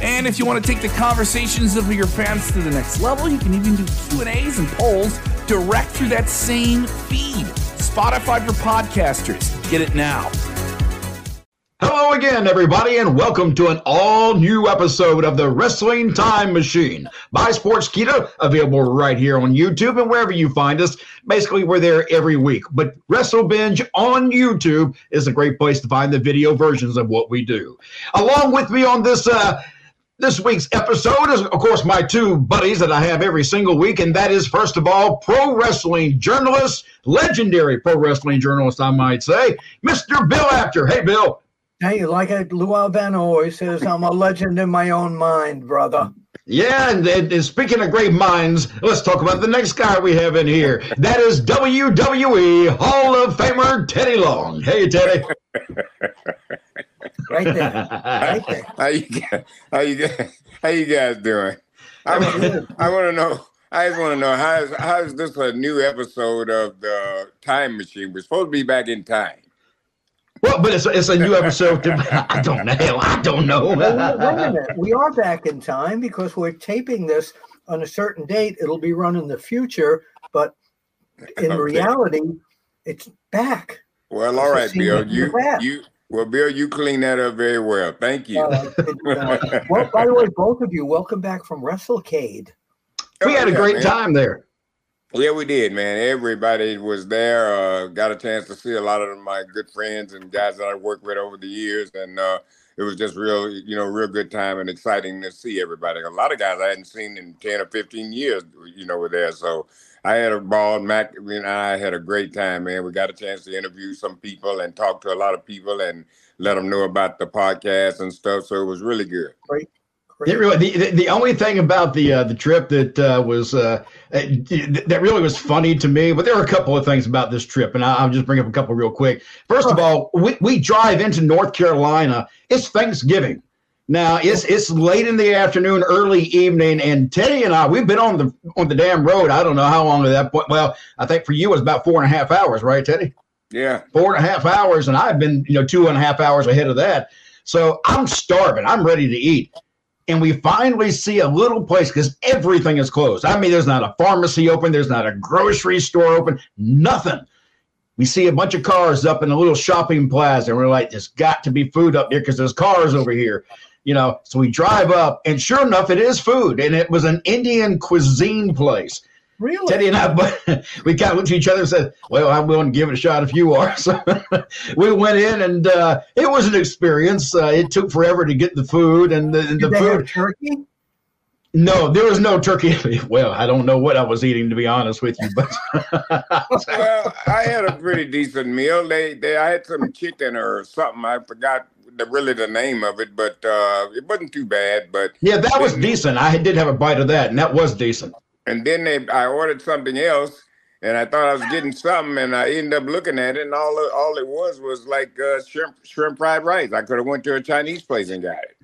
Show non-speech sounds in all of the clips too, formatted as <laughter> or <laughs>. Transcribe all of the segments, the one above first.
And if you want to take the conversations of your fans to the next level, you can even do Q&As and polls direct through that same feed. Spotify for podcasters. Get it now. Hello again, everybody, and welcome to an all new episode of the Wrestling Time Machine by Sportskeeda, available right here on YouTube and wherever you find us. Basically, we're there every week. But Wrestle Binge on YouTube is a great place to find the video versions of what we do. Along with me on this uh, this week's episode is, of course, my two buddies that I have every single week, and that is, first of all, pro wrestling journalist, legendary pro wrestling journalist, I might say, Mr. Bill Apter. Hey, Bill. Hey, like Lou Albano always says, I'm a legend in my own mind, brother. Yeah, and, and, speaking of great minds, let's talk about the next guy we have in here. That is WWE Hall of Famer Teddy Long. Hey, Teddy. <laughs> right there, right there. <laughs> How you how you how you guys doing? I, I want to know. I just want to know how is how is this a new episode of the Time Machine? We're supposed to be back in time. Well, but it's a, it's a new episode. To, <laughs> I don't know. I don't know. well, wait a minute. We are back in time because we're taping this on a certain date. It'll be run in the future, but in <laughs> okay. reality, it's back. Well, all right, Bill. You you well, Bill, you clean that up very well. Thank you. Uh, uh, well, by the way, both of you, welcome back from WrestleCade. We had a great man. time there. Yeah, we did, man. Everybody was there. Uh, got a chance to see a lot of my good friends and guys that I worked with over the years, and uh, it was just real, you know, real good time and exciting to see everybody. A lot of guys I hadn't seen in ten or fifteen years, you know, were there. So I had a ball. Mac and I had a great time, man. We got a chance to interview some people and talk to a lot of people and let them know about the podcast and stuff. So it was really good. Great. It really, the, the only thing about the uh, the trip that uh, was uh, that really was funny to me, but there are a couple of things about this trip, and I'll just bring up a couple real quick. First of all, we, we drive into North Carolina. It's Thanksgiving. Now it's it's late in the afternoon, early evening, and Teddy and I we've been on the on the damn road. I don't know how long at that point. Well, I think for you it was about four and a half hours, right, Teddy? Yeah, four and a half hours, and I've been you know two and a half hours ahead of that. So I'm starving. I'm ready to eat, and we finally see a little place because everything is closed. I mean, there's not a pharmacy open, there's not a grocery store open, nothing. We see a bunch of cars up in a little shopping plaza, and we're like, "There's got to be food up there because there's cars over here." you know so we drive up and sure enough it is food and it was an indian cuisine place Really? Teddy and I, <laughs> we kind of looked at each other and said, "Well, I'm willing to give it a shot if you are." <laughs> So we went in, and uh, it was an experience. Uh, it took forever to get the food and the, and the food. turkey? No, there was no turkey. <laughs> Well, I don't know what I was eating to be honest with you, but well, I had a pretty decent meal. They, they, I had some chicken or something. I forgot the really the name of it, but uh, it wasn't too bad. But yeah, that was decent. I did have a bite of that, and that was decent. And then they, I ordered something else, and I thought I was getting something, and I ended up looking at it, and all all it was was like uh, shrimp shrimp fried rice. I could have went to a Chinese place and got it.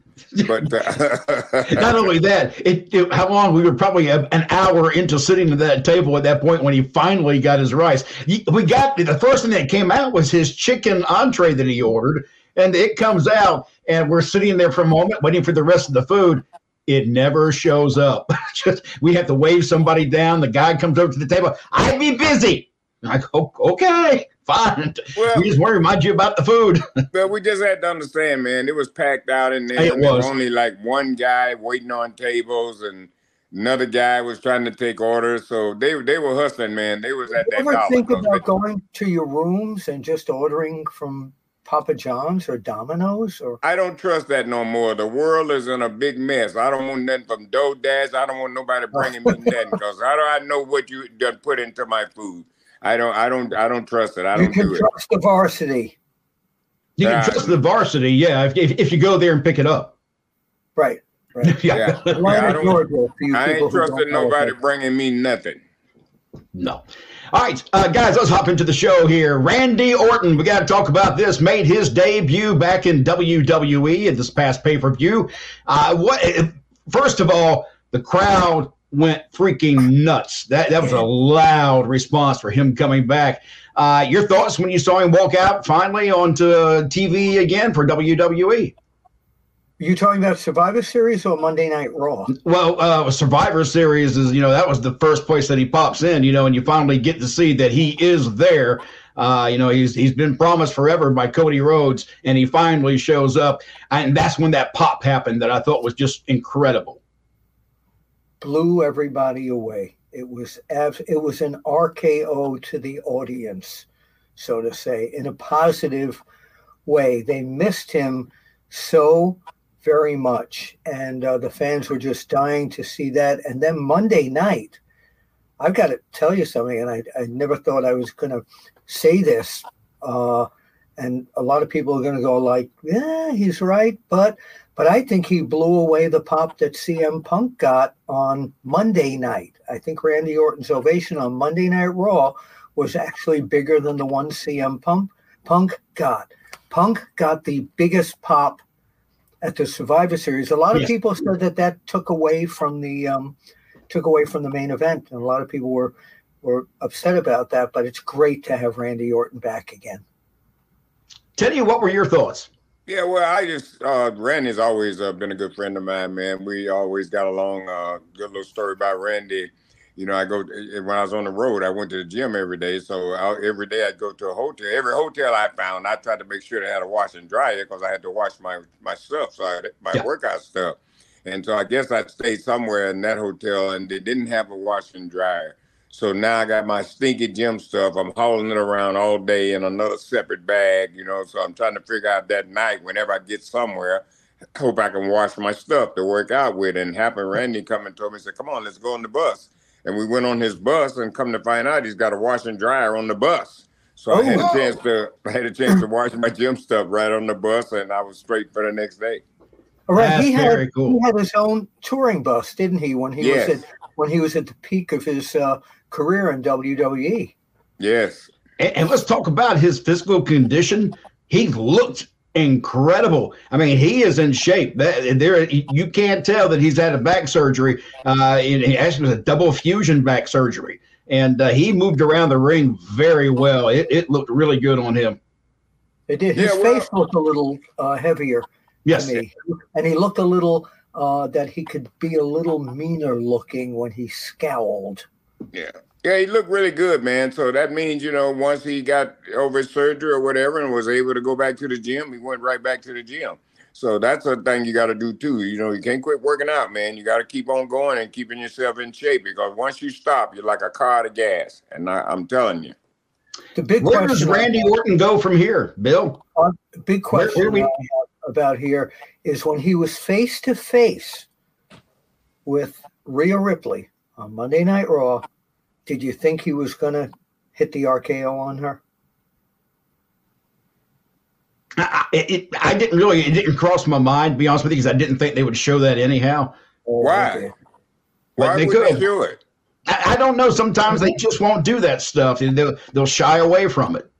But uh, <laughs> not only that, it, it, how long we were probably an hour into sitting at that table at that point when he finally got his rice. We got the first thing that came out was his chicken entree that he ordered, and it comes out, and we're sitting there for a moment waiting for the rest of the food. It never shows up. <laughs> Just we have to wave somebody down. The guy comes over to the table. I'd be busy. I go, okay, fine. Well, we just want to remind you about the food. <laughs> well, we just had to understand, man. It was packed out in there. It was. there was only like one guy waiting on tables, and another guy was trying to take orders. So they they were hustling, man. They was at that. Ever think about going to your rooms and just ordering from Papa John's or Domino's or I don't trust that no more. The world is in a big mess. I don't want nothing from DoorDash. I don't want nobody bringing me nothing because how do I know what you done put into my food? I don't I don't I don't trust it. I don't you can do trust it. the varsity. You can trust the varsity, yeah, if, if, if you go there and pick it up. Right. Right. <laughs> yeah. yeah. I, don't, I ain't trusting nobody bringing me nothing. No. All right, uh, guys, let's hop into the show here. Randy Orton, we got to talk about this. Made his debut back in WWE at this past pay per view. Uh, what? First of all, the crowd went freaking nuts. That that was a loud response for him coming back. Uh, your thoughts when you saw him walk out finally onto TV again for WWE? You talking about Survivor Series or Monday Night Raw? Well, uh, Survivor Series is you know that was the first place that he pops in, you know, and you finally get to see that he is there. Uh, you know, he's he's been promised forever by Cody Rhodes, and he finally shows up, and that's when that pop happened that I thought was just incredible. Blew everybody away. It was it was an RKO to the audience, so to say, in a positive way. They missed him so very much. And uh, the fans were just dying to see that. And then Monday night, I've got to tell you something, and I, I never thought I was going to say this. Uh, and a lot of people are going to go like, yeah, he's right. But but I think he blew away the pop that CM Punk got on Monday night. I think Randy Orton's ovation on Monday Night Raw was actually bigger than the one CM Punk Punk got. Punk got the biggest pop at the Survivor Series. A lot of yes. people said that that took away from the um, took away from the main event, and a lot of people were were upset about that. But it's great to have Randy Orton back again. Teddy, what were your thoughts? Yeah, well, I just uh, Randy's always uh, been a good friend of mine, man. We always got along. Uh, good little story about Randy you know, I go eh, when I was on the road, I went to the gym every day. So I, every day I'd go to a hotel. Every hotel I found, I tried to make sure they had a wash and dryer because I had to wash my my stuff, so I, my yeah. workout stuff. And so I guess I stayed somewhere in that hotel, and they didn't have a wash and dryer. So now I got my stinky gym stuff. I'm hauling it around all day in another separate bag, you know. So I'm trying to figure out that night, whenever I get somewhere, hope I can wash my stuff to work out with. And happened, Randy come and told me, said, "Come on, let's go on the bus." And we went on his bus and come to find out he's got a wash and dryer on the bus. So oh, I had a chance to I had a chance to wash my gym stuff right on the bus, and I was straight for the next day. All right, That's he had cool. he had his own touring bus, didn't he? When he yes. was at when he was at the peak of his uh, career in WWE. Yes. And, and let's talk about his physical condition. He looked incredible. I mean, he is in shape. That there, you can't tell that he's had a back surgery. Uh, it actually was a double fusion back surgery, and uh, he moved around the ring very well. It, it looked really good on him. It did. His yeah, well, face looked a little uh, heavier. Yes, and he looked a little uh, that he could be a little meaner looking when he scowled. Yeah. Yeah, he looked really good, man. So that means, you know, once he got over his surgery or whatever and was able to go back to the gym, he went right back to the gym. So that's a thing you got to do too. You know, you can't quit working out, man. You got to keep on going and keeping yourself in shape because once you stop, you're like a car out of gas. And I, am telling you. The big where does Randy Orton go from here, Bill? Uh, big question where, where we... about here is when he was face to face with Rhea Ripley on Monday Night Raw did you think he was going to hit the RKO on her? I, it, I didn't really, it didn't cross my mind, to be honest with you, because I didn't think they would show that anyhow. Oh, Why? Why they would could. they do it? I, I, don't know. Sometimes they just won't do that stuff, and they'll they'll shy away from it.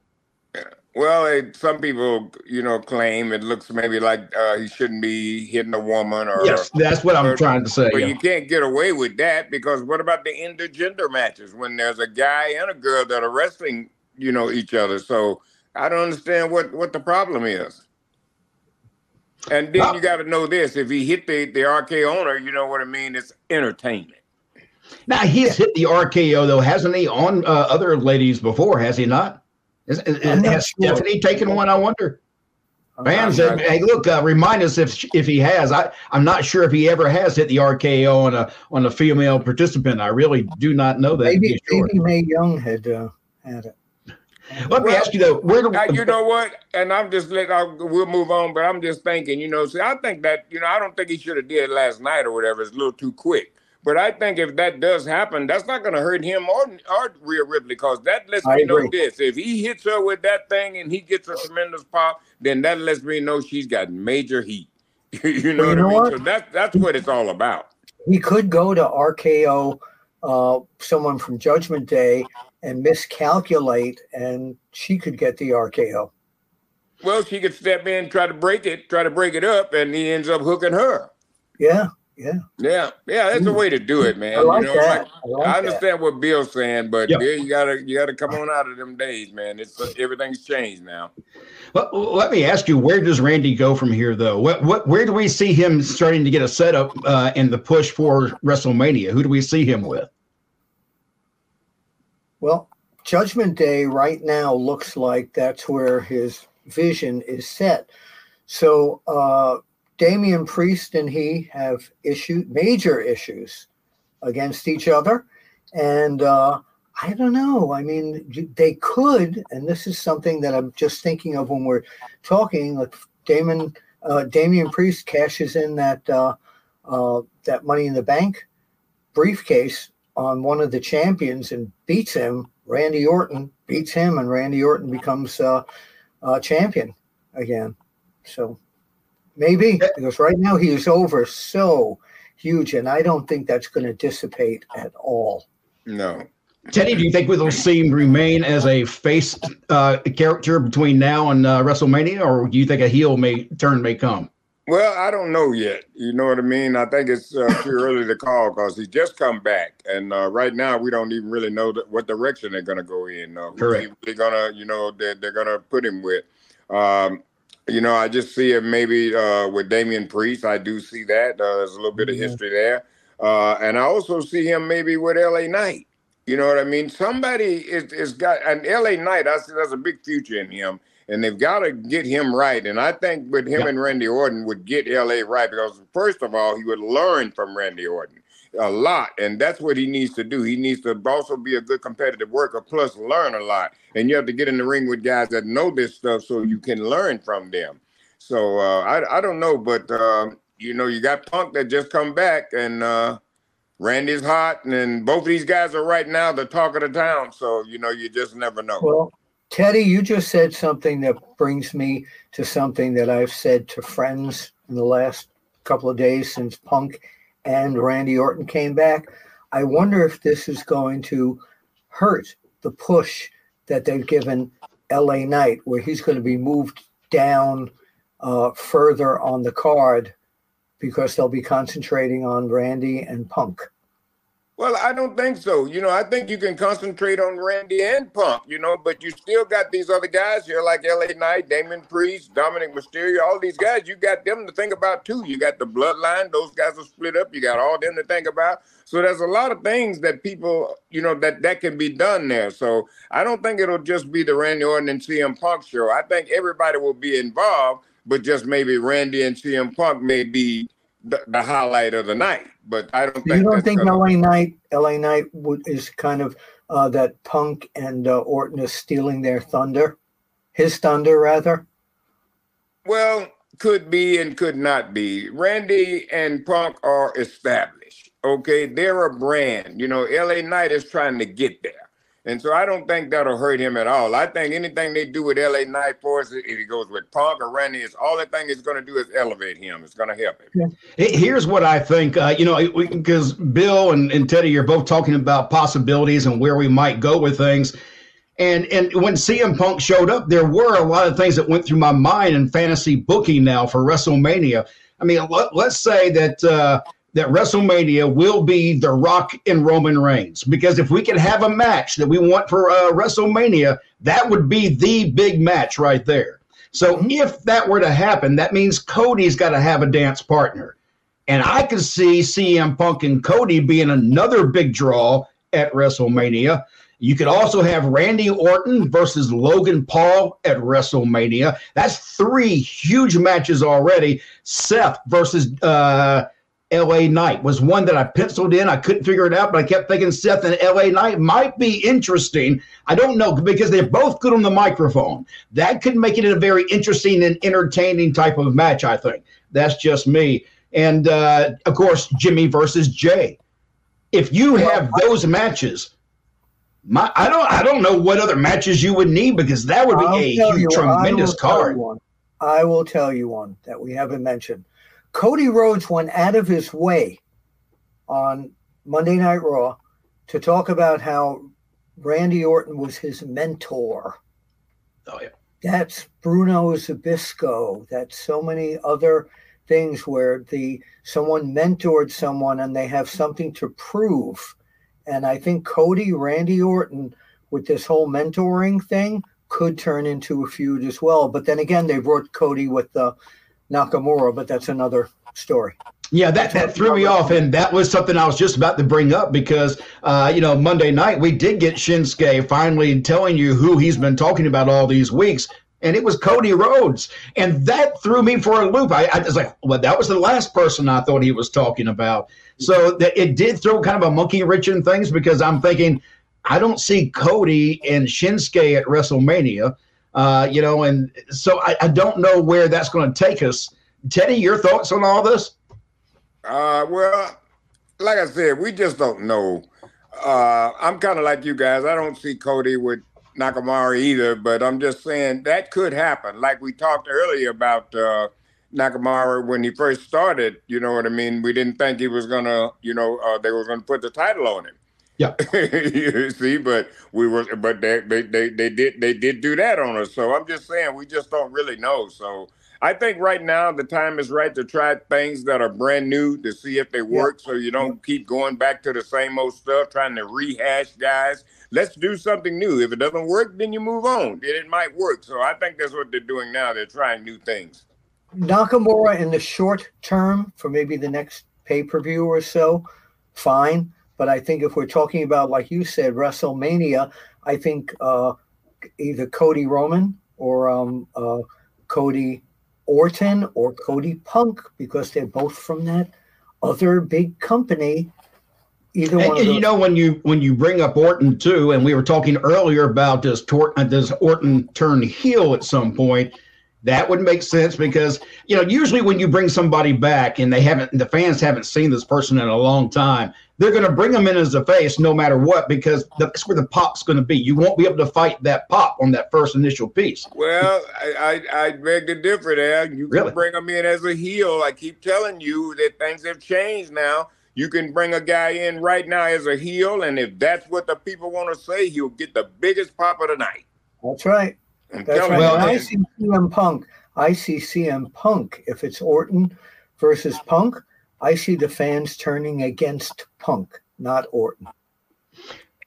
Well, it, some people, you know, claim it looks maybe like uh, he shouldn't be hitting a woman, or yes, that's what I'm or, trying to say. But yeah. you can't get away with that because what about the intergender matches when there's a guy and a girl that are wrestling, you know, each other? So I don't understand what what the problem is. And then you got to know this: if he hit the the RKO owner, you know what I mean. It's entertainment. Now he's hit the RKO though, hasn't he? On uh, other ladies before, has he not? Is, is, has sure. Stephanie taken one? I wonder. Fans said, "Hey, look, uh, remind us if if he has. I I'm not sure if he ever has hit the RKO on a on a female participant. I really do not know that. Maybe sure. maybe Mae Young had uh, had it. Let well, me ask you though, where do you know what? And I'm just let I'll, we'll move on, but I'm just thinking, you know, see, I think that you know, I don't think he should have did last night or whatever. It's a little too quick. But I think if that does happen, that's not going to hurt him or, or Rhea Ripley because that lets I me agree. know this. If he hits her with that thing and he gets a tremendous pop, then that lets me know she's got major heat. <laughs> you know, you what, know I mean? what? So that's that's what it's all about. He could go to RKO uh, someone from Judgment Day and miscalculate, and she could get the RKO. Well, she could step in, try to break it, try to break it up, and he ends up hooking her. Yeah, yeah, yeah, yeah. That's a way to do it, man. I like you know, that. I, like I understand that. what Bill's saying, but yep. Bill, you gotta you gotta come on out of them days, man. It's uh, everything's changed now. Well, let me ask you, where does Randy go from here, though? What what where do we see him starting to get a setup uh, in the push for WrestleMania? Who do we see him with? Well, Judgment Day right now looks like that's where his vision is set. So uh, Damian Priest and he have issued major issues against each other. And uh, I don't know. I mean, they could, and this is something that I'm just thinking of when we're talking. Like Damon, uh, Damian Priest cashes in that uh, uh, that Money in the Bank briefcase on one of the champions and beats him. Randy Orton beats him, and Randy Orton becomes uh, champion again. So Maybe because right now he is over so huge, and I don't think that's going to dissipate at all. No. Teddy, do you think we'll see him remain as a face uh, character between now and uh, WrestleMania, or do you think a heel may turn may come? Well, I don't know yet. You know what I mean? I think it's uh, too early to call because he just come back, and uh, right now we don't even really know what direction they're going to go in. Uh, Correct. They're gonna, you know, they're, they're going to put him with. Um, you know, I just see it maybe uh, with Damian Priest. I do see that. Uh, there's a little bit of history there. Uh, and I also see him maybe with LA Knight. You know what I mean? Somebody is, is got an LA Knight. I see there's a big future in him, and they've got to get him right. And I think with him yeah. and Randy Orton would get LA right because first of all, he would learn from Randy Orton a lot, and that's what he needs to do. He needs to also be a good competitive worker, plus learn a lot. And you have to get in the ring with guys that know this stuff so you can learn from them. So uh, I I don't know, but uh, you know you got Punk that just come back, and uh, Randy's hot, and both of these guys are right now the talk of the town. So you know you just never know. Well, Teddy, you just said something that brings me to something that I've said to friends in the last couple of days since Punk and Randy Orton came back. I wonder if this is going to hurt the push that they've given LA Knight, where he's going to be moved down uh, further on the card because they'll be concentrating on Randy and Punk. Well, I don't think so. You know, I think you can concentrate on Randy and Punk, you know, but you still got these other guys here like LA Knight, Damon Priest, Dominik Mysterio, all these guys. You got them to think about too. You got the bloodline, those guys are split up. You got all them to think about. So there's a lot of things that people, you know, that that can be done there. So I don't think it'll just be the Randy Orton and CM Punk show. I think everybody will be involved, but just maybe Randy and CM Punk may be the, the highlight of the night. But I don't think you don't think gonna... LA Knight LA Knight would, is kind of uh, that Punk and uh, Orton is stealing their thunder, his thunder rather. Well, could be and could not be. Randy and Punk are established. Okay, they're a brand. You know, LA Knight is trying to get there. And so I don't think that'll hurt him at all. I think anything they do with LA Knight Force, if he goes with Punk or Randy, is all that thing is going to do is elevate him. It's going to help him. Here's what I think. Uh, you know, because Bill and, and Teddy are both talking about possibilities and where we might go with things. And and when CM Punk showed up, there were a lot of things that went through my mind in fantasy booking now for WrestleMania. I mean, let, us say that uh, that WrestleMania will be The Rock and Roman Reigns. Because if we could have a match that we want for uh, WrestleMania, that would be the big match right there. So mm-hmm. if that were to happen, that means Cody's got to have a dance partner. And I could see CM Punk and Cody being another big draw at WrestleMania. You could also have Randy Orton versus Logan Paul at WrestleMania. That's three huge matches already. Seth versus uh, LA Knight was one that I penciled in. I couldn't figure it out, but I kept thinking Seth and LA Knight might be interesting. I don't know because they're both good on the microphone. That could make it a very interesting and entertaining type of match, I think. That's just me. And uh, of course, Jimmy versus Jey. If you have those matches, my I don't I don't know what other matches you would need because that would be I'll a huge, tremendous card. I will tell you one that we haven't mentioned. Cody Rhodes went out of his way on Monday Night Raw to talk about how Randy Orton was his mentor. Oh yeah. That's Bruno Zbyszko. That's so many other things where the someone mentored someone and they have something to prove. And I think Cody, Randy Orton, with this whole mentoring thing, could turn into a feud as well. But then again, they brought Cody with the Nakamura, but that's another story. Yeah, that, that threw me off, and that was something I was just about to bring up because, uh, you know, Monday night we did get Shinsuke finally telling you who he's been talking about all these weeks, and it was Cody Rhodes, and that threw me for a loop. I, I was like, well, that was the last person I thought he was talking about. So that it did throw kind of a monkey wrench in things because I'm thinking, I don't see Cody and Shinsuke at WrestleMania, uh, you know, and so I, I don't know where that's going to take us. Teddy, your thoughts on all this? Uh, well, like I said, we just don't know. Uh, I'm kind of like you guys. I don't see Cody with Nakamura either, but I'm just saying that could happen. Like we talked earlier about uh, Nakamura when he first started. You know what I mean? We didn't think he was gonna, you know, uh, they were gonna put the title on him. Yeah. <laughs> you see, but we were, but they, they, they, they did, they did do that on us. So I'm just saying, we just don't really know. So I think right now the time is right to try things that are brand new to see if they work so you don't keep going back to the same old stuff, trying to rehash guys. Let's do something new. If it doesn't work, then you move on. Then it might work. So I think that's what they're doing now. They're trying new things. Nakamura in the short term for maybe the next pay per view or so, fine. But I think if we're talking about, like you said, WrestleMania, I think uh, either Cody Roman or um, uh, Cody Orton or Cody Punk because they're both from that other big company. Either and, one. And you know when you when you bring up Orton too, and we were talking earlier about does Tor- uh, does Orton turn heel at some point? That would make sense because you know usually when you bring somebody back and they haven't the fans haven't seen this person in a long time, they're going to bring them in as a face no matter what because that's where the pop's going to be. You won't be able to fight that pop on that first initial piece. Well, I I, I beg to differ there. You can really? bring them in as a heel. I keep telling you that things have changed now. You can bring a guy in right now as a heel, and if that's what the people want to say, he'll get the biggest pop of the night. That's right. I'm that's right. Well, I see CM Punk. I see CM Punk. If it's Orton versus Punk, I see the fans turning against Punk, not Orton.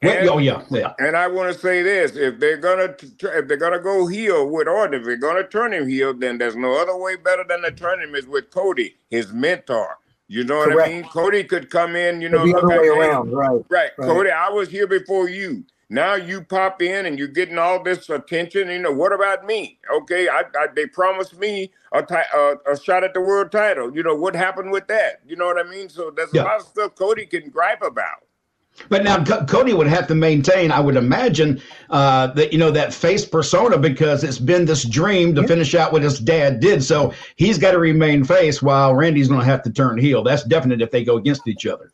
And, oh yeah, yeah. And I want to say this: if they're gonna if they're gonna go heel with Orton, if they're gonna turn him heel, then there's no other way better than to turn him is with Cody, his mentor. You know Correct. what I mean? Cody could come in, you know, the other way around, right, right? Right, Cody. I was here before you. Now you pop in and you're getting all this attention. You know, what about me? Okay, I, I they promised me a, a, a shot at the world title. You know, what happened with that? You know what I mean? So there's yeah. a lot of stuff Cody can gripe about. But now C- Cody would have to maintain, I would imagine, uh, that you know that face persona because it's been this dream to finish out what his dad did. So he's got to remain face while Randy's going to have to turn heel. That's definite if they go against each other.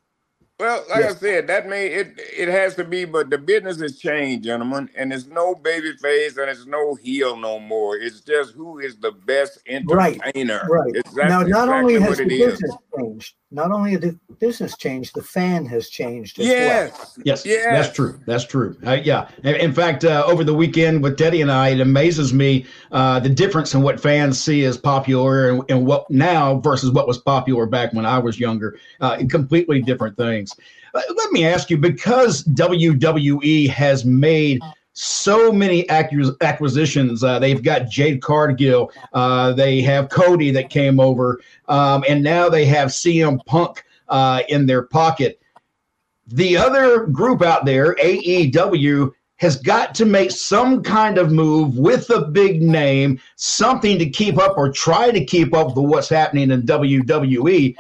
Well, like yes. I said, that may it it has to be, but the business has changed, gentlemen, and it's no baby face and it's no heel no more. It's just who is the best entertainer. Right. right. Exactly, now, not exactly only has the business is. changed, not only the business changed, the fan has changed. yes. Well. Yes. Yes. That's true. That's true. Uh, yeah. In fact, uh, over the weekend with Teddy and I, it amazes me uh, the difference in what fans see as popular and, and, what now versus what was popular back when I was younger. Uh, completely different things. Uh, let me ask you because WWE has made so many acquisitions. Uh, they've got Jade Cargill. Uh, they have Cody that came over, um, and now they have CM Punk uh, in their pocket. The other group out there, AEW, has got to make some kind of move with a big name, something to keep up or try to keep up with what's happening in WWE.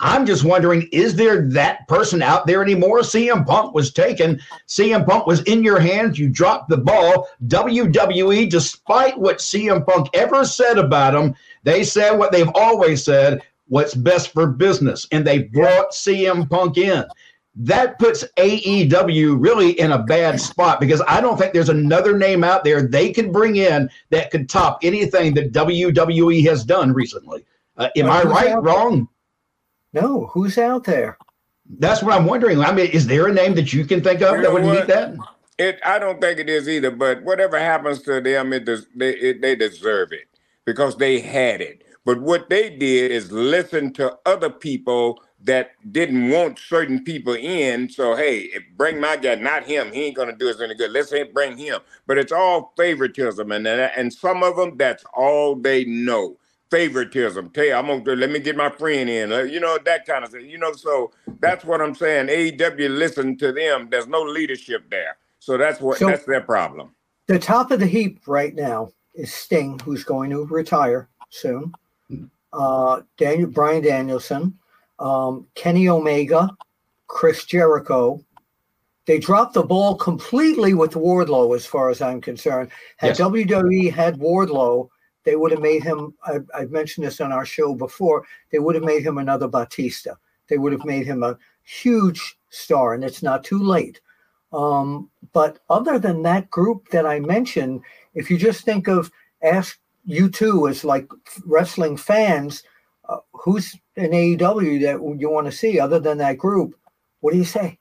I'm just wondering, is there that person out there anymore? CM Punk was taken. CM Punk was in your hands. You dropped the ball. WWE, despite what CM Punk ever said about him, they said what they've always said what's best for business. And they brought CM Punk in. That puts AEW really in a bad spot because I don't think there's another name out there they could bring in that could top anything that WWE has done recently. Uh, am I right? Wrong? No, who's out there? That's what I'm wondering. I mean, is there a name that you can think of you that would what? meet that? It, I don't think it is either. But whatever happens to them, it does, they it, they deserve it because they had it. But what they did is listen to other people that didn't want certain people in. So hey, bring my guy, not him. He ain't gonna do us any good. Let's bring him. But it's all favoritism, and and some of them that's all they know. Favoritism. Tell you, I'm gonna let me get my friend in. Uh, you know that kind of thing. You know, so that's what I'm saying. AEW listen to them. There's no leadership there, so that's what so that's their problem. The top of the heap right now is Sting, who's going to retire soon. Uh, Daniel Bryan Danielson, um, Kenny Omega, Chris Jericho. They dropped the ball completely with Wardlow, as far as I'm concerned. Had yes. WWE had Wardlow, they would have made him. I, I've mentioned this on our show before. They would have made him another Batista. They would have made him a huge star, and it's not too late. Um, but other than that group that I mentioned, if you just think of ask you two as like wrestling fans, uh, who's in AEW that you want to see other than that group? What do you say?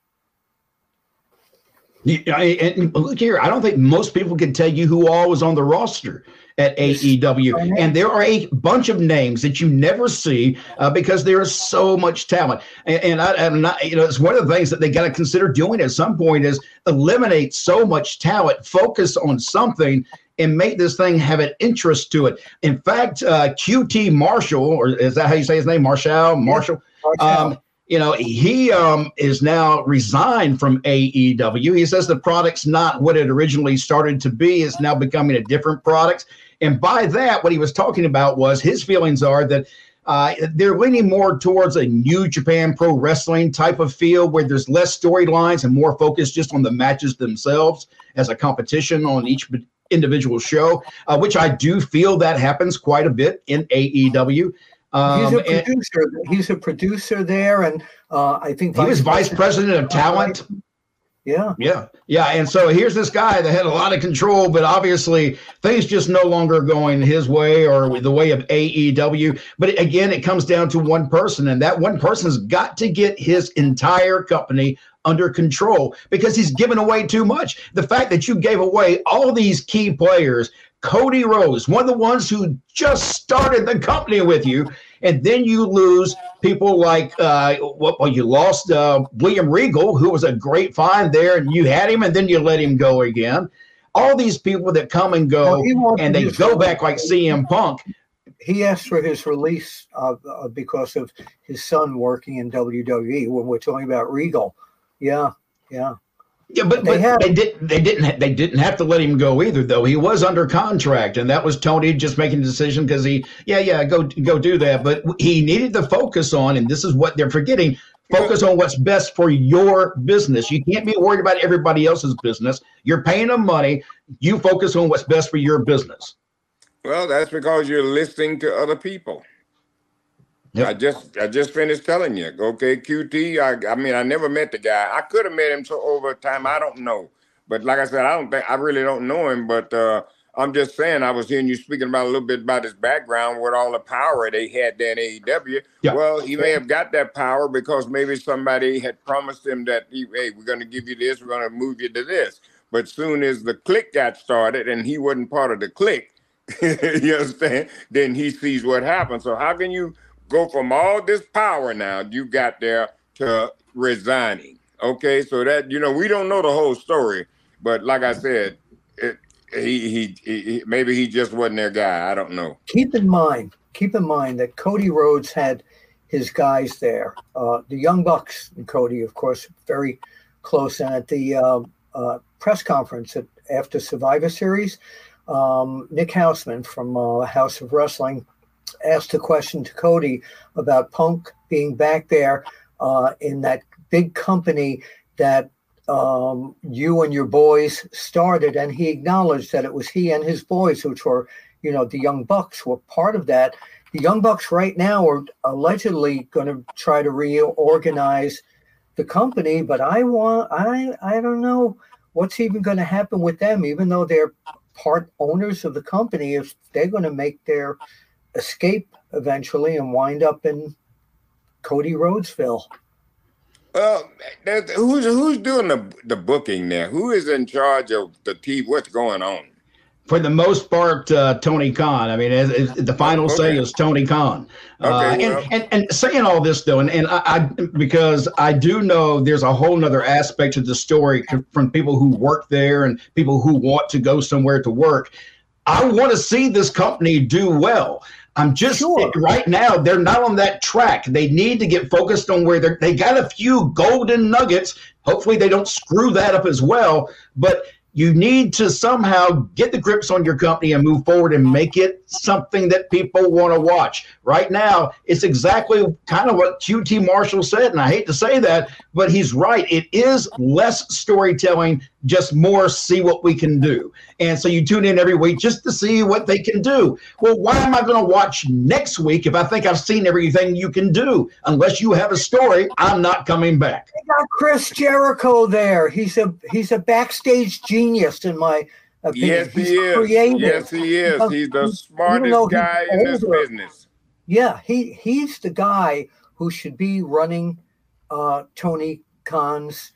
Yeah, and look here, I don't think most people can tell you who all was on the roster at AEW. And there are a bunch of names that you never see uh, because there is so much talent. And, and I, am not, you know, it's one of the things that they got to consider doing at some point is eliminate so much talent, focus on something, and make this thing have an interest to it. In fact, uh, QT Marshall, or is that how you say his name? Marshall? Marshall? Um, you know, he um, is now resigned from AEW. He says the product's not what it originally started to be. It's now becoming a different product. And by that, what he was talking about was his feelings are that uh, they're leaning more towards a new Japan Pro Wrestling type of feel where there's less storylines and more focus just on the matches themselves as a competition on each individual show, uh, which I do feel that happens quite a bit in AEW. Um, he's a producer. And, he's a producer there, and uh, I think he was vice president of talent. Yeah. Yeah. Yeah. And so here's this guy that had a lot of control, but obviously things just no longer going his way or the way of AEW. But again, it comes down to one person, and that one person's got to get his entire company under control because he's given away too much. The fact that you gave away all these key players, Cody Rhodes, one of the ones who just started the company with you, and then you lose people like uh, well, you lost uh, William Regal, who was a great find there, and you had him, and then you let him go again. All these people that come and go, and they go back like CM Punk. He asked for his release uh, because of his son working in WWE. When we're talking about Regal, yeah, yeah. Yeah, but, they, but they did they didn't they didn't have to let him go either though. He was under contract and that was Tony just making a decision because he yeah, yeah, go go do that. But he needed to focus on, and this is what they're forgetting, focus on what's best for your business. You can't be worried about everybody else's business. You're paying them money. You focus on what's best for your business. Well, that's because you're listening to other people. Yep. I just I just finished telling you. Okay, QT. I I mean I never met the guy. I could have met him so over time. I don't know. But like I said, I don't think I really don't know him. But uh, I'm just saying I was hearing you speaking about a little bit about his background with all the power they had there in AEW. Yep. Well, he may have got that power because maybe somebody had promised him that hey, we're going to give you this, we're going to move you to this. But soon as the click got started and he wasn't part of the click, <laughs> you understand? Then he sees what happened. So how can you go from all this power now you got there to resigning. Okay, so that you know we don't know the whole story, but like I said, it, he, he, he maybe he just wasn't their guy. I don't know. Keep in mind, keep in mind that Cody Rhodes had his guys there. Uh, the Young Bucks and Cody, of course, very close. And at the uh, uh, press conference at, after Survivor Series, um, Nick Hausman from uh, Haus of Wrestling asked a question to Cody about Punk being back there uh, in that big company that um, you and your boys started, and he acknowledged that it was he and his boys, which were, you know, the Young Bucks, were part of that. The Young Bucks right now are allegedly going to try to reorganize the company, but I want, I, I don't know what's even going to happen with them, even though they're part owners of the company. If they're going to make their escape eventually and wind up in Cody Rhodesville. Well, who's who's doing the the booking there? Who is in charge of the TV? What's going on? For the most part, uh, Tony Khan. I mean, as, as the final okay. say is Tony Khan. Okay, uh, and, well. and, and saying all this though, and, and I, I, because I do know there's a whole other aspect to the story from people who work there and people who want to go somewhere to work. I want to see this company do well. I'm just sure. right now they're not on that track. They need to get focused on where they're they got a few golden nuggets. Hopefully they don't screw that up as well. But you need to somehow get the grips on your company and move forward and make it something that people want to watch. Right now, it's exactly kind of what QT Marshall said, and I hate to say that, but he's right. It is less storytelling, just more see what we can do. And so you tune in every week just to see what they can do. Well, why am I going to watch next week if I think I've seen everything you can do? Unless you have a story, I'm not coming back. They got Chris Jericho there. He's a he's a backstage genius in my opinion. Yes, he's he is. Creative. Yes, he is. He's the smartest guy in this business. Yeah, he he's the guy who should be running uh, Tony Khan's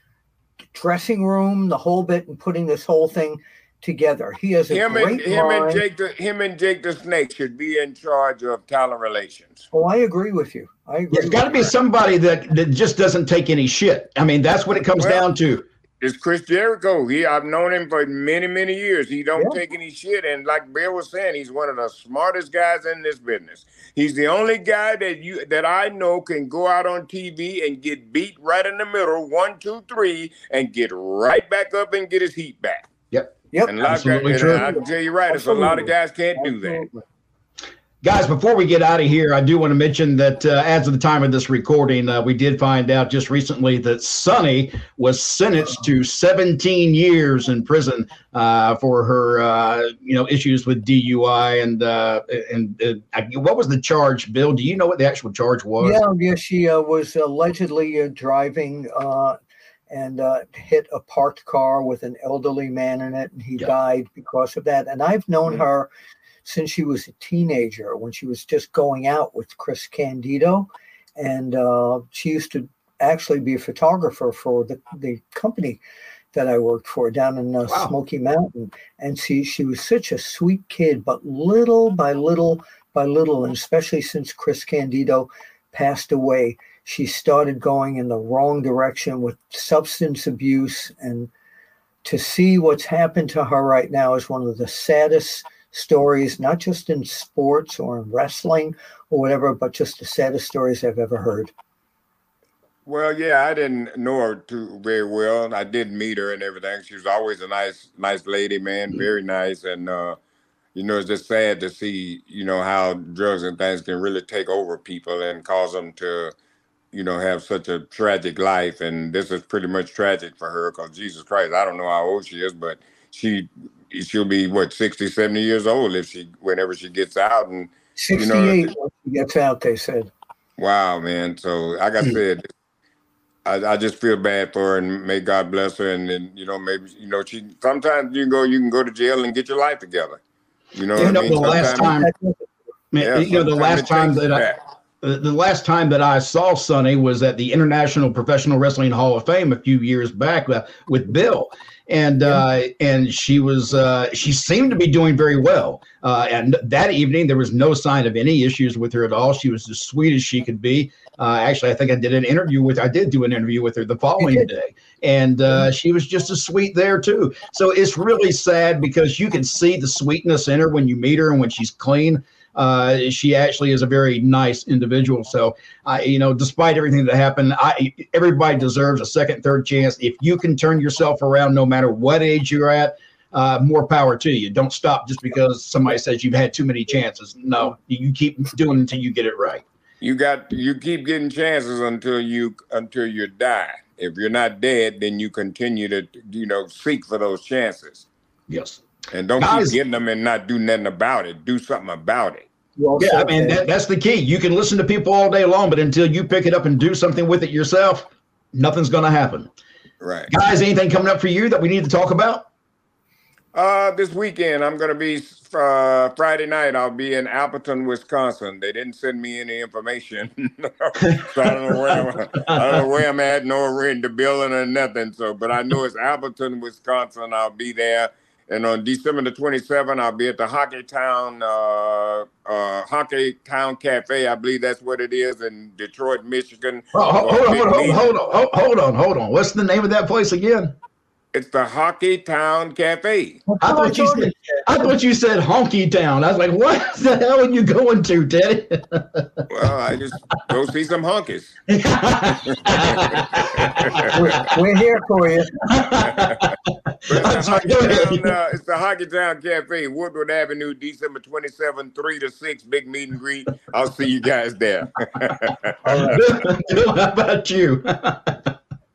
dressing room, the whole bit, and putting this whole thing together. He has a him great and him and Jake the him and Jake the Snake should be in charge of talent relations. Oh, I agree with you. I agree. It's got to be somebody that that just doesn't take any shit. I mean, that's what it comes well, down to. It's Chris Jericho. He I've known him for many many years. He don't yeah. take any shit, and like Bill was saying, he's one of the smartest guys in this business. He's the only guy that you that I know can go out on TV and get beat right in the middle, one, two, three, and get right back up and get his heat back. Yep. Yep. And Absolutely true. I can tell you right, it's a lot of guys can't Absolutely. do that. Guys, before we get out of here, I do want to mention that uh, as of the time of this recording, uh, we did find out just recently that Sunny was sentenced to 17 years in prison uh, for her, uh, you know, issues with DUI and uh, and uh, what was the charge, Bill? Do you know what the actual charge was? Yeah, yeah, she was allegedly driving and uh, hit a parked car with an elderly man in it, and he died because of that. And I've known mm-hmm. her since she was a teenager when she was just going out with Chris Candido. And uh, she used to actually be a photographer for the, the company that I worked for down in uh, wow. Smoky Mountain. And she, she was such a sweet kid, but little by little by little, and especially since Chris Candido passed away, she started going in the wrong direction with substance abuse. And to see what's happened to her right now is one of the saddest stories, not just in sports or in wrestling or whatever, but just the saddest stories I've ever heard. Well, yeah, I didn't know her too very well. I did meet her and everything. She was always a nice, nice lady, man, mm-hmm. very nice. And uh, you know, it's just sad to see, you know, how drugs and things can really take over people and cause them to, you know, have such a tragic life. And this is pretty much tragic for her because Jesus Christ, I don't know how old she is, but she she'll be what 60 70 years old if she whenever she gets out and 68 you know, she gets out they said. Wow man. So like i hmm. said I, I just feel bad for her and may god bless her and then you know maybe you know she sometimes you go you can go to jail and get your life together. You know, you know I mean? the last time yeah, you know the last time that i the last time that I saw Sunny was at the International Professional Wrestling Hall of Fame a few years back uh, with Bill, and uh, and she was uh, she seemed to be doing very well. Uh, and that evening, there was no sign of any issues with her at all. She was as sweet as she could be. Uh, actually, I think I did an interview with I did do an interview with her the following day, and uh, she was just as sweet there too. So it's really sad because you can see the sweetness in her when you meet her and when she's clean uh, she actually is a very nice individual. So, I, you know, despite everything that happened, I everybody deserves a second, third chance. If you can turn yourself around, no matter what age you're at, uh, more power to you. Don't stop just because somebody says you've had too many chances. No, you keep doing until you get it right. You got you keep getting chances until you until you die. If you're not dead, then you continue to you know seek for those chances. Yes. And don't Guys, keep getting them and not do nothing about it. Do something about it. Yeah, I mean that, that's the key. You can listen to people all day long, but until you pick it up and do something with it yourself, nothing's going to happen. Right, guys. Anything coming up for you that we need to talk about? Uh, this weekend I'm gonna be uh, Friday night. I'll be in Appleton, Wisconsin. They didn't send me any information, <laughs> so I don't know where I'm, I don't know where I'm at, nor in the building or nothing. So, but I know it's Appleton, Wisconsin. I'll be there. And on December the 27th, I'll be at the Hockey Town uh, uh, Hockey Town Cafe. I believe that's what it is in Detroit, Michigan. Oh, hold, hold, on, hold, on, hold on, hold on, hold on. What's the name of that place again? It's the Hockey Town Cafe. I thought you said I thought you said Honky Town. I was like, what <laughs> the hell are you going to, Teddy? well, I just go see some honkies. <laughs> we're, we're, here for you. it's, sorry, Town, uh, it's the Hockey Town Cafe, Woodward Avenue, December 27, 3 to 6, big meet and greet. I'll see you guys there. All right. <laughs> Bill, how about you?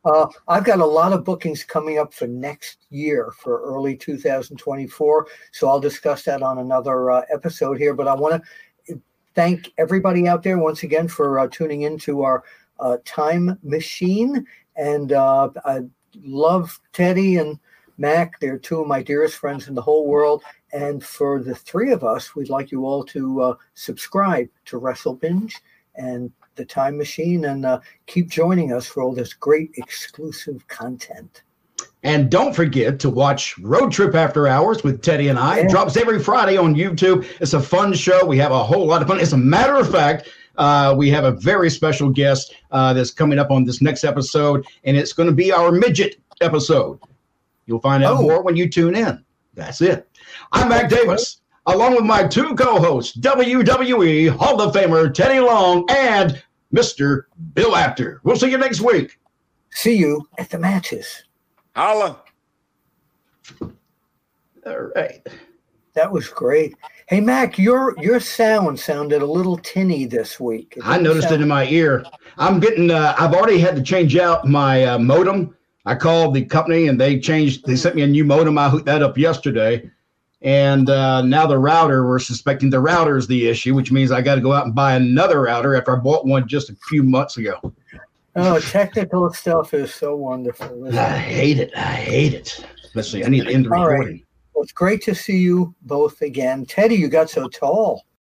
Uh, I've got a lot of bookings coming up for next year for early 2024. So I'll discuss that on another uh, episode here. But I want to thank everybody out there once again for uh, tuning into our uh, time machine. And uh, I love Teddy and Mac. They're two of my dearest friends in the whole world. And for the three of us, we'd like you all to uh, subscribe to Wrestle Binge and the time machine and uh, keep joining us for all this great exclusive content. And don't forget to watch Road Trip After Hours with Teddy and I. Yeah. It drops every Friday on YouTube. It's a fun show. We have a whole lot of fun. As a matter of fact, uh, we have a very special guest uh, that's coming up on this next episode, and it's going to be our midget episode. You'll find out oh. more when you tune in. That's it. I'm Mac Davis along with my two co-hosts, WWE Hall of Famer Teddy Long and Mr. Bill Apter. We'll see you next week. See you at the matches. Holla. All right. That was great. Hey Mac, your your sound sounded a little tinny this week. I noticed sound- it in my ear. I'm getting. Uh, I've already had to change out my uh, modem. I called the company and they changed. They sent me a new modem. I hooked that up yesterday and uh, now the router, we're suspecting the router is the issue, which means I got to go out and buy another router after I bought one just a few months ago. Oh, technical stuff is so wonderful. I hate it. I hate it. Especially, I need to end the recording. Right. Well, it's great to see you both again. Teddy, you got so tall.